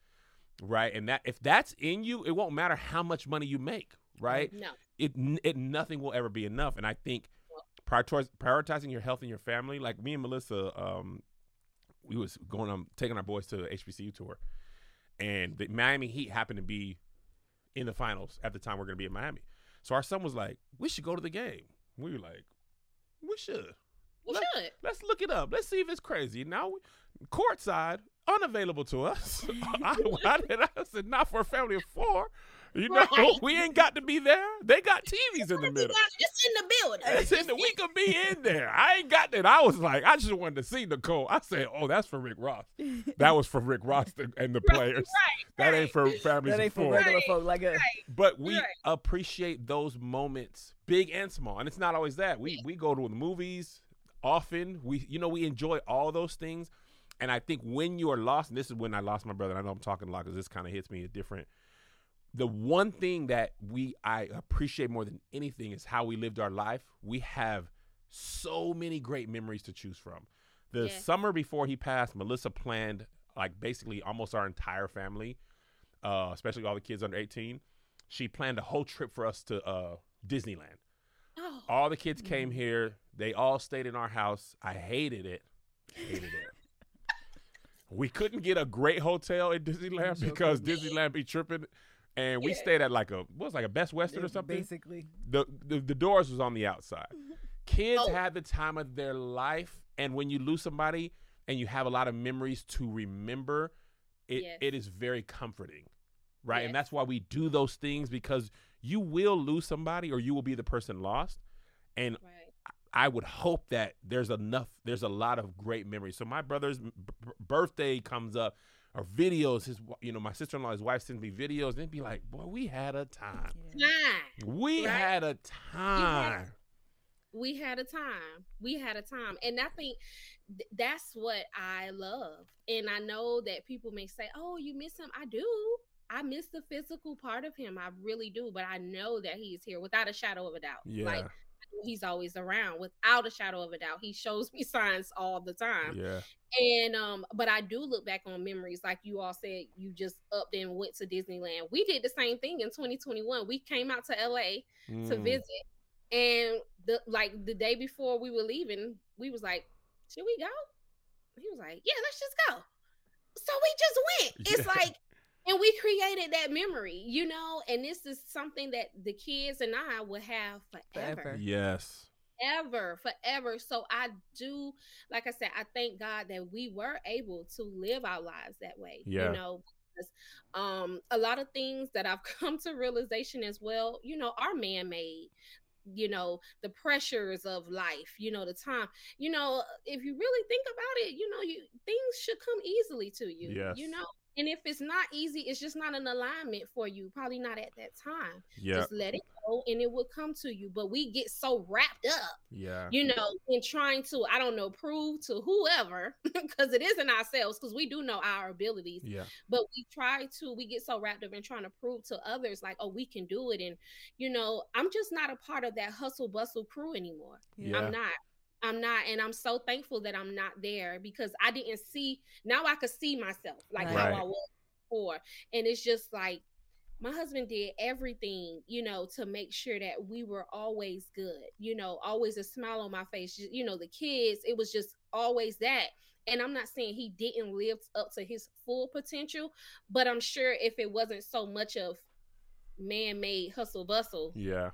right? And that if that's in you, it won't matter how much money you make, right? No. it, it nothing will ever be enough. And I think prioritizing your health and your family, like me and Melissa, um, we was going on taking our boys to the HBCU tour, and the Miami Heat happened to be in the finals at the time we're going to be in Miami. So our son was like, "We should go to the game." We were like, "We should." We Let- should. Let's look it up. Let's see if it's crazy. Now, courtside, unavailable to us. I, I, I said, not for a family of four. You know, Right. we ain't got to be there. They got TVs in the middle. It's in the building. It's in the, we could be in there. I ain't got that. I was like, I just wanted to see Nicole. I said, oh, that's for Rick Ross. That was for Rick Ross and- and the players. right, That ain't for families that ain't for regular Right, folk like us. But we Right. appreciate those moments, big and small. And it's not always that. We we go to the movies often. We you know we enjoy all those things. And I think when you are lost, and this is when I lost my brother. I know I'm talking a lot because this kind of hits me a different. The one thing that we I appreciate more than anything is how we lived our life. We have so many great memories to choose from. The Yeah. summer before he passed, Melissa planned like basically almost our entire family, uh, especially all the kids under 18. She planned a whole trip for us to uh, Disneyland. Oh, All the kids came here. They all stayed in our house. I hated it. Hated it. We couldn't get a great hotel in Disneyland because. Disneyland be tripping. And we Yeah. stayed at like a what was it, like a Best Western or something. Basically, The, the the doors was on the outside. Kids Oh. had the time of their life, and when you lose somebody and you have a lot of memories to remember, it, Yes. it is very comforting, right? And that's why we do those things because you will lose somebody or you will be the person lost. And right. I would hope that there's enough, there's a lot of great memories. So my brother's b- birthday comes up, or videos. His, you know, my sister in law, his wife sends me videos, and it'd be like, boy, we had a time. Time. We Right. had a time. we had a time. We had a time. And i think th- that's what i love. And i know that people may say oh you miss him. I do. I miss the physical part of him. I really do. But i know that he's here without a shadow of a doubt. Yeah, like he's always around without a shadow of a doubt he shows me signs all the time yeah, and um but i do look back on memories like you all said you just upped and went to disneyland we did the same thing in 2021 we came out to la to Mm. visit. And the like the day before we were leaving, we was like, "Should we go?" He was like, "Yeah, let's just go." So we just went. It's Yeah. like, and we created that memory, you know. And this is something that the kids and I will have forever, Forever. Yes. ever, forever. So I do, like I said, I thank God that we were able to live our lives that way. Yeah. You know, because um a lot of things that I've come to realization as well, you know, are man made. You know, the pressures of life, you know, the time, you know, if you really think about it, you know, you things should come easily to you. Yes. You know, and if it's not easy, it's just not an alignment for you, probably not at that time. Yeah. Just let it go and it will come to you. But we get so wrapped up Yeah. you know, in trying to, I don't know, prove to whoever, because it isn't ourselves, because we do know our abilities, Yeah. but we try to, we get so wrapped up in trying to prove to others, like, oh, we can do it. And, you know, I'm just not a part of that hustle bustle crew anymore. Yeah. I'm not. I'm not, and I'm so thankful that I'm not there because I didn't see. Now I could see myself like how I was before, and it's just like my husband did everything, you know, to make sure that we were always good. You know, always a smile on my face. You know, the kids, it was just always that. And I'm not saying he didn't live up to his full potential, but I'm sure if it wasn't so much of man-made hustle bustle, Yeah.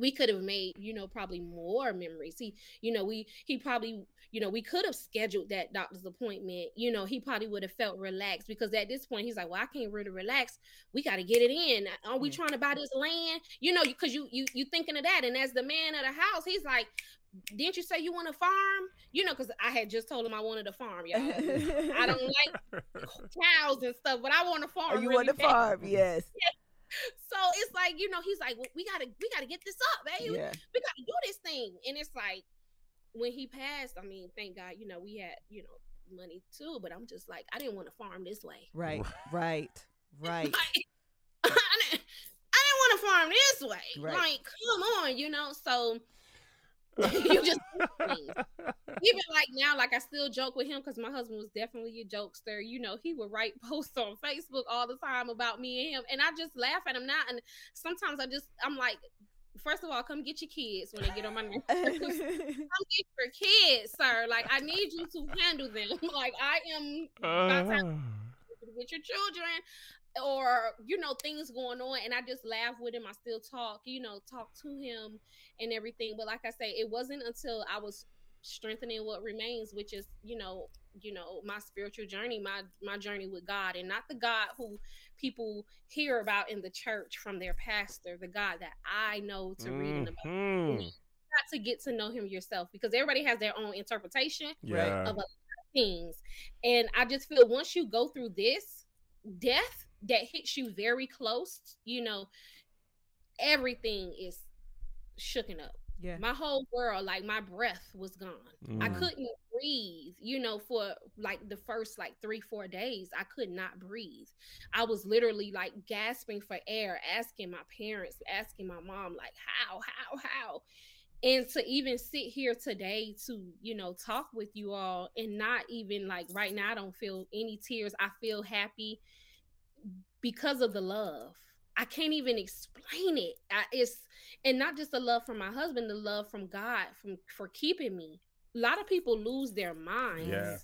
We could have made you know probably more memories he you know we he probably you know we could have scheduled that doctor's appointment you know he probably would have felt relaxed because at this point he's like well i can't really relax we got to get it in are we trying to buy this land you know because you you you thinking of that and as the man of the house he's like didn't you say you want a farm? You know, because I had just told him I wanted a farm, y'all. I don't like cows and stuff, but I want a oh, farm. Oh, you really want a farm? Yes. So it's like you know, he's like, well, we gotta, we gotta get this up, baby. Yeah. We gotta do this thing, and it's like when he passed. I mean, thank God, you know, we had you know money too, but I'm just like, I didn't want to farm this way. Right. Right. Right. Like, I didn't, I didn't want to farm this way. Right. Like, come on, you know. So you just even like now, like I still joke with him because my husband was definitely a jokester. You know, he would write posts on Facebook all the time about me and him, and I just laugh at him now. And sometimes I just, I'm like, first of all, come get your kids when they get on my nerves. come get your kids, sir. Like I need you to handle them. like I am about to Uh, with your children or you know things going on and i just laugh with him i still talk you know talk to him and everything but like i say it wasn't until i was strengthening what remains which is you know you know my spiritual journey my my journey with god and not the god who people hear about in the church from their pastor the god that i know to read in the bible mhm. got to get to know him yourself because everybody has their own interpretation Yeah. of a lot of things. And I just feel once you go through this death that hits you very close, you know, everything is shooken up. yeah. My whole world, like my breath was gone. I Mm. couldn't breathe, you know, for like the first like three, four days. I could not breathe. I was literally like gasping for air, asking my parents, asking my mom, like, how, how, how? And to even sit here today to, you know, talk with you all and not even like right now, I don't feel any tears. I feel happy because of the love. I can't even explain it. I, it's and not just the love from my husband, the love from God from for keeping me. A lot of people lose their minds. Yeah.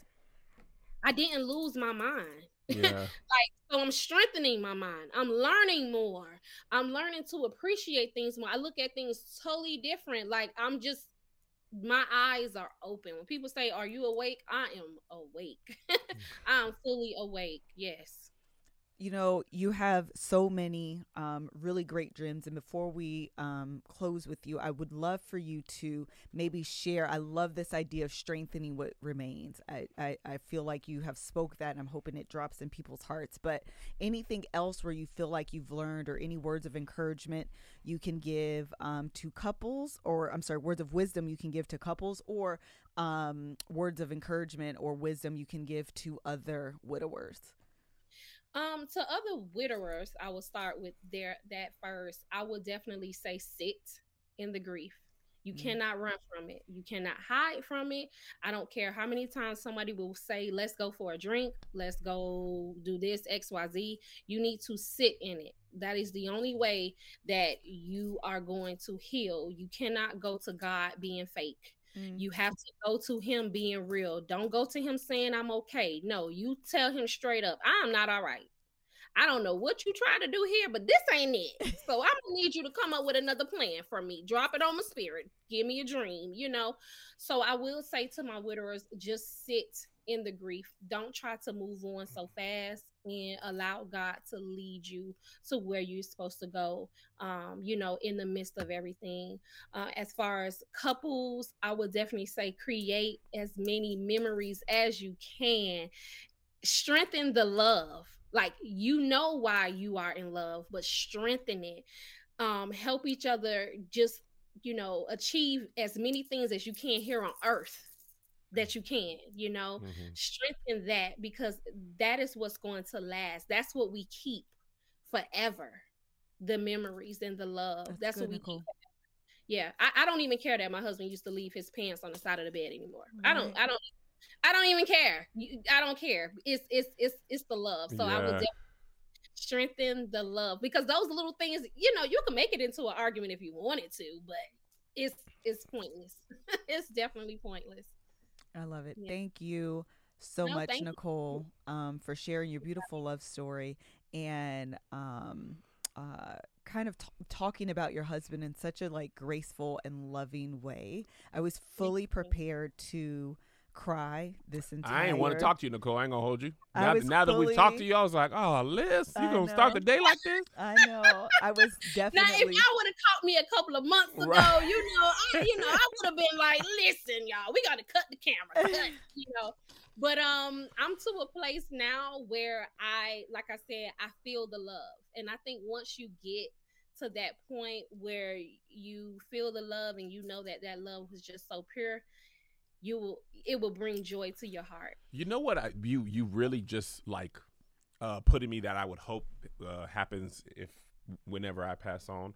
I didn't lose my mind. Yeah. like So I'm strengthening my mind. I'm learning more. I'm learning to appreciate things more. I look at things totally different. Like I'm just my eyes are open. When people say, "Are you awake?" I am awake. Mm. I'm fully awake. Yes. You know you have so many um, really great gems and before we um, close with you i would love for you to maybe share i love this idea of strengthening what remains. I, I, I feel like you have spoke that and i'm hoping it drops in people's hearts but anything else where you feel like you've learned or any words of encouragement you can give um, to couples or i'm sorry words of wisdom you can give to couples or um, words of encouragement or wisdom you can give to other widowers Um, to other widowers, I will start with their that first. I will definitely say sit in the grief. You Mhm. cannot run from it. You cannot hide from it. I don't care how many times somebody will say, "Let's go for a drink. Let's go do this X Y Z." You need to sit in it. That is the only way that you are going to heal. You cannot go to God being fake. You mm-hmm. have to go to him being real. Don't go to him saying I'm okay. No, you tell him straight up, I'm not all right. I don't know what you trying to do here, but this ain't it. So I'm gonna need you to come up with another plan for me. Drop it on my spirit. Give me a dream, you know. So I will say to my widowers, just sit in the grief. Don't try to move on so mm-hmm. fast and allow God to lead you to where you're supposed to go. Um, you know, in the midst of everything. Uh, as far as couples, I would definitely say create as many memories as you can. Strengthen the love. Like you know why you are in love, but strengthen it. Um, help each other just, you know, achieve as many things as you can here on earth that you can, you know Mhm. strengthen that because that is what's going to last. That's what we keep forever. The memories and the love. That's That's, what we Nicole. keep. Yeah. I, I don't even care that my husband used to leave his pants on the side of the bed anymore. I don't I don't I don't even care. I don't care. It's it's it's it's the love. So I would definitely strengthen the love because those little things, you know, you can make it into an argument if you wanted to, but it's it's pointless. it's definitely pointless. I love it. Yeah. Thank you so No, much. Nicole, um, for sharing your beautiful love story and um, uh, kind of t- talking about your husband in such a like graceful and loving way. I was fully prepared to cry this entire. I ain't want to talk to you, Nicole. I ain't gonna hold you. Now, now that we've talked to fully- you, I was like, oh, Liz, you I gonna start the day like this? I know. I was definitely. Now, if y'all would have caught me a couple of months ago, Right. you know, I, you know, I would have been like, "Listen, y'all, we got to cut the camera, cut," you know. But um, I'm to a place now where I, like I said, I feel the love, and I think once you get to that point where you feel the love and you know that that love was just so pure, you will, it will bring joy to your heart. You know what? I you you really just like uh putting me that I would hope uh, happens if whenever I pass on.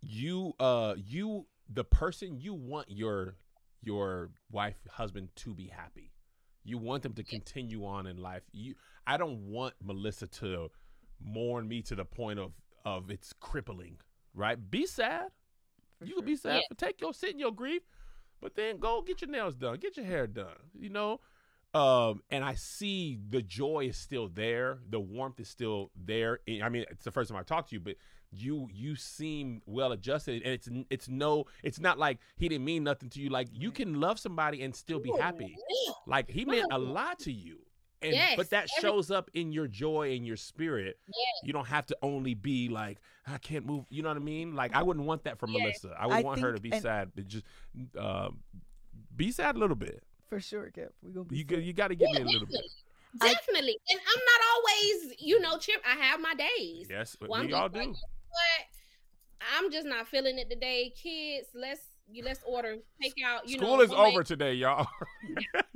You uh you the person you want your your wife husband to be happy. You want them to continue on in life. You I don't want Melissa to mourn me to the point of of it's crippling, right? Be sad. for you sure. can be sad Yeah. take your sit in your grief, but then go get your nails done, get your hair done. You know, um, and I see the joy is still there, the warmth is still there. I mean, it's the first time I talked to you, but you you seem well adjusted, and it's it's no, it's not like he didn't mean nothing to you. Like you can love somebody and still be happy. Like he meant a lot to you. And Yes, but that every- shows up in your joy and your spirit. Yes. You don't have to only be like, I can't move. You know what I mean? Like I wouldn't want that for Yeah. Melissa. I would I want her to be and- sad, but just um, be sad a little bit. For sure, Kev. We gonna be. You sad. you got to give Yeah, me a little bit. definitely. Definitely. and I'm not always, you know, chip. I have my days. Yes, but Well, I'm we just all like, do. but I'm just not feeling it today. Kids, let's you let's order takeout. You School know, is over today, y'all.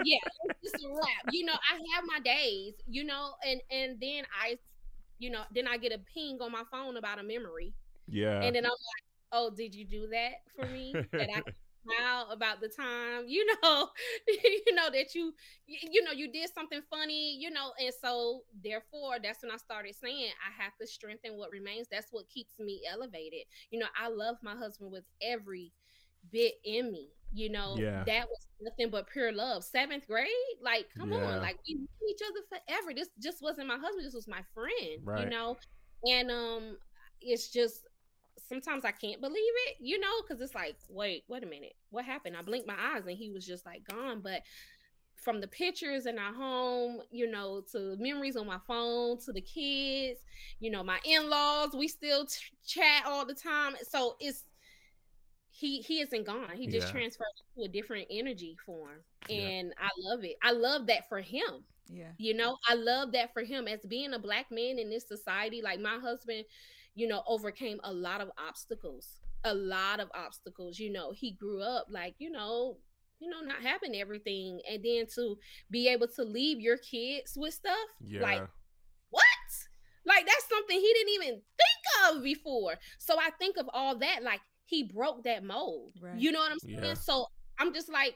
Yeah, it's a wrap. You know, I have my days. You know, and and then I, you know, then I get a ping on my phone about a memory, yeah. and then I'm like, oh, did you do that for me? that I smile about the time. You know, you know that you you know, you did something funny. You know, and so therefore, that's when I started saying I have to strengthen what remains. That's what keeps me elevated. You know, I love my husband with every bit in me. You know, Yeah. that was nothing but pure love. Seventh grade, like, come Yeah. on, like we knew each other forever. This just wasn't my husband. This was my friend. Right. You know, and um, it's just sometimes I can't believe it. You know, because it's like, wait, wait a minute, what happened? I blinked my eyes and he was just like gone. But from the pictures in our home, you know, to memories on my phone, to the kids, you know, my in-laws, we still t- chat all the time. So it's he he isn't gone. He just Yeah. transferred to a different energy form. Yeah. And I love it. I love that for him. Yeah. You know, I love that for him as being a black man in this society. Like my husband, you know, overcame a lot of obstacles, a lot of obstacles. You know, he grew up like, you know, you know, not having everything, and then to be able to leave your kids with stuff, yeah. like what? Like that's something he didn't even think of before. So I think of all that, like he broke that mold. Right. You know what I'm saying? Yeah. So I'm just like,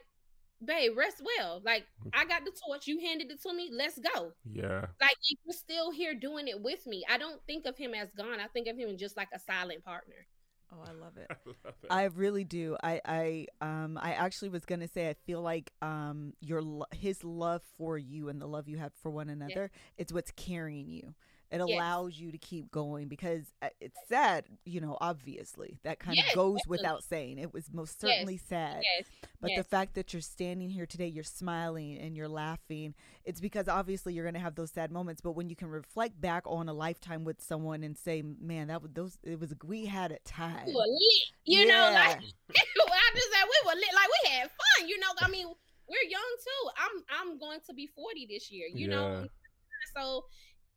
babe, rest well. Like I got the torch, you handed it to me. Let's go. yeah. Like you're still here doing it with me. I don't think of him as gone. I think of him just like a silent partner. Oh, I love it. I love it. I really do. I I um I actually was gonna say I feel like um your his love for you and the love you have for one another it's what's carrying you. It Yes. allows you to keep going because uh, it's sad, you know. Obviously, that kind Yes, of goes definitely. without saying. It was most Yes, certainly sad, Yes. but the fact that you're standing here today, you're smiling and you're laughing. It's because obviously you're gonna have those sad moments, but when you can reflect back on a lifetime with someone and say, "Man, that was those. It was we had a time." We. You know, like I just said we were lit. Like we had fun. You know, I mean, we're young too. I'm I'm going to be 40 this year. You know, so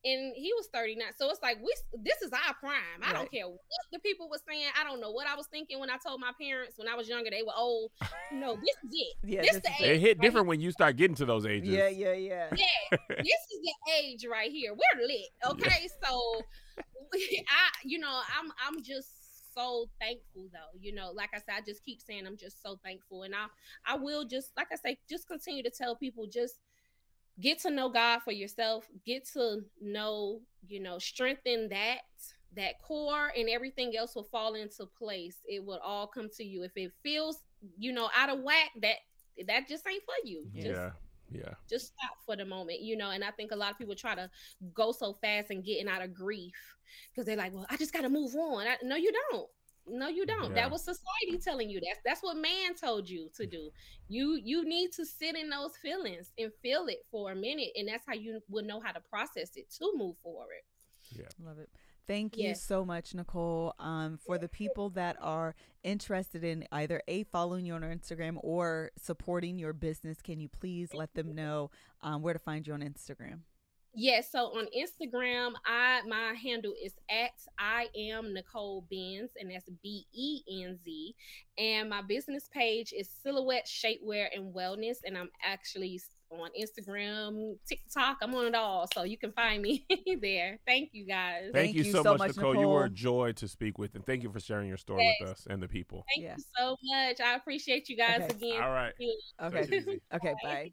and he was 39 so it's like we this is our prime i don't care what the people were saying i don't know what i was thinking when i told my parents when i was younger they were old no this is it Yeah, this this the age It hit right different when you start getting to those ages. Yeah, yeah, yeah. yeah, this is the age right here. We're lit, okay? So, I, you know, I'm, I'm just so thankful, though. You know, like I said, I just keep saying I'm just so thankful, and I, I will just, like I say, just continue to tell people just get to know God for yourself, get to know, you know, strengthen that that core and everything else will fall into place it will all come to you if it feels you know out of whack that that just ain't for you Yeah. just Yeah. Just stop for the moment, you know. And I think a lot of people try to go so fast and getting out of grief because they're like, "Well, I just got to move on." I, no, you don't. No, you don't. Yeah. That was society telling you that. That's what man told you to do. You you need to sit in those feelings and feel it for a minute, and that's how you will know how to process it to move forward. Yeah. Love it. Thank you Yes. so much, Nicole. Um, for the people that are interested in either a following you on Instagram or supporting your business, can you please let them know um, where to find you on Instagram? Yes, so on Instagram, I my handle is at I am Nicole Benz, and that's B E N Z. And my business page is Silhouette Shapewear and Wellness, and I'm actually on Instagram, TikTok. I'm on it all, so you can find me there. Thank you guys. Thank, Thank you, you so, so much, much, Nicole. You were a joy to speak with, and thank you for sharing your story with us and the people. Thank Yeah. you so much. I appreciate you guys Okay. again. All right. Okay. Take it easy. Okay. Bye. Bye.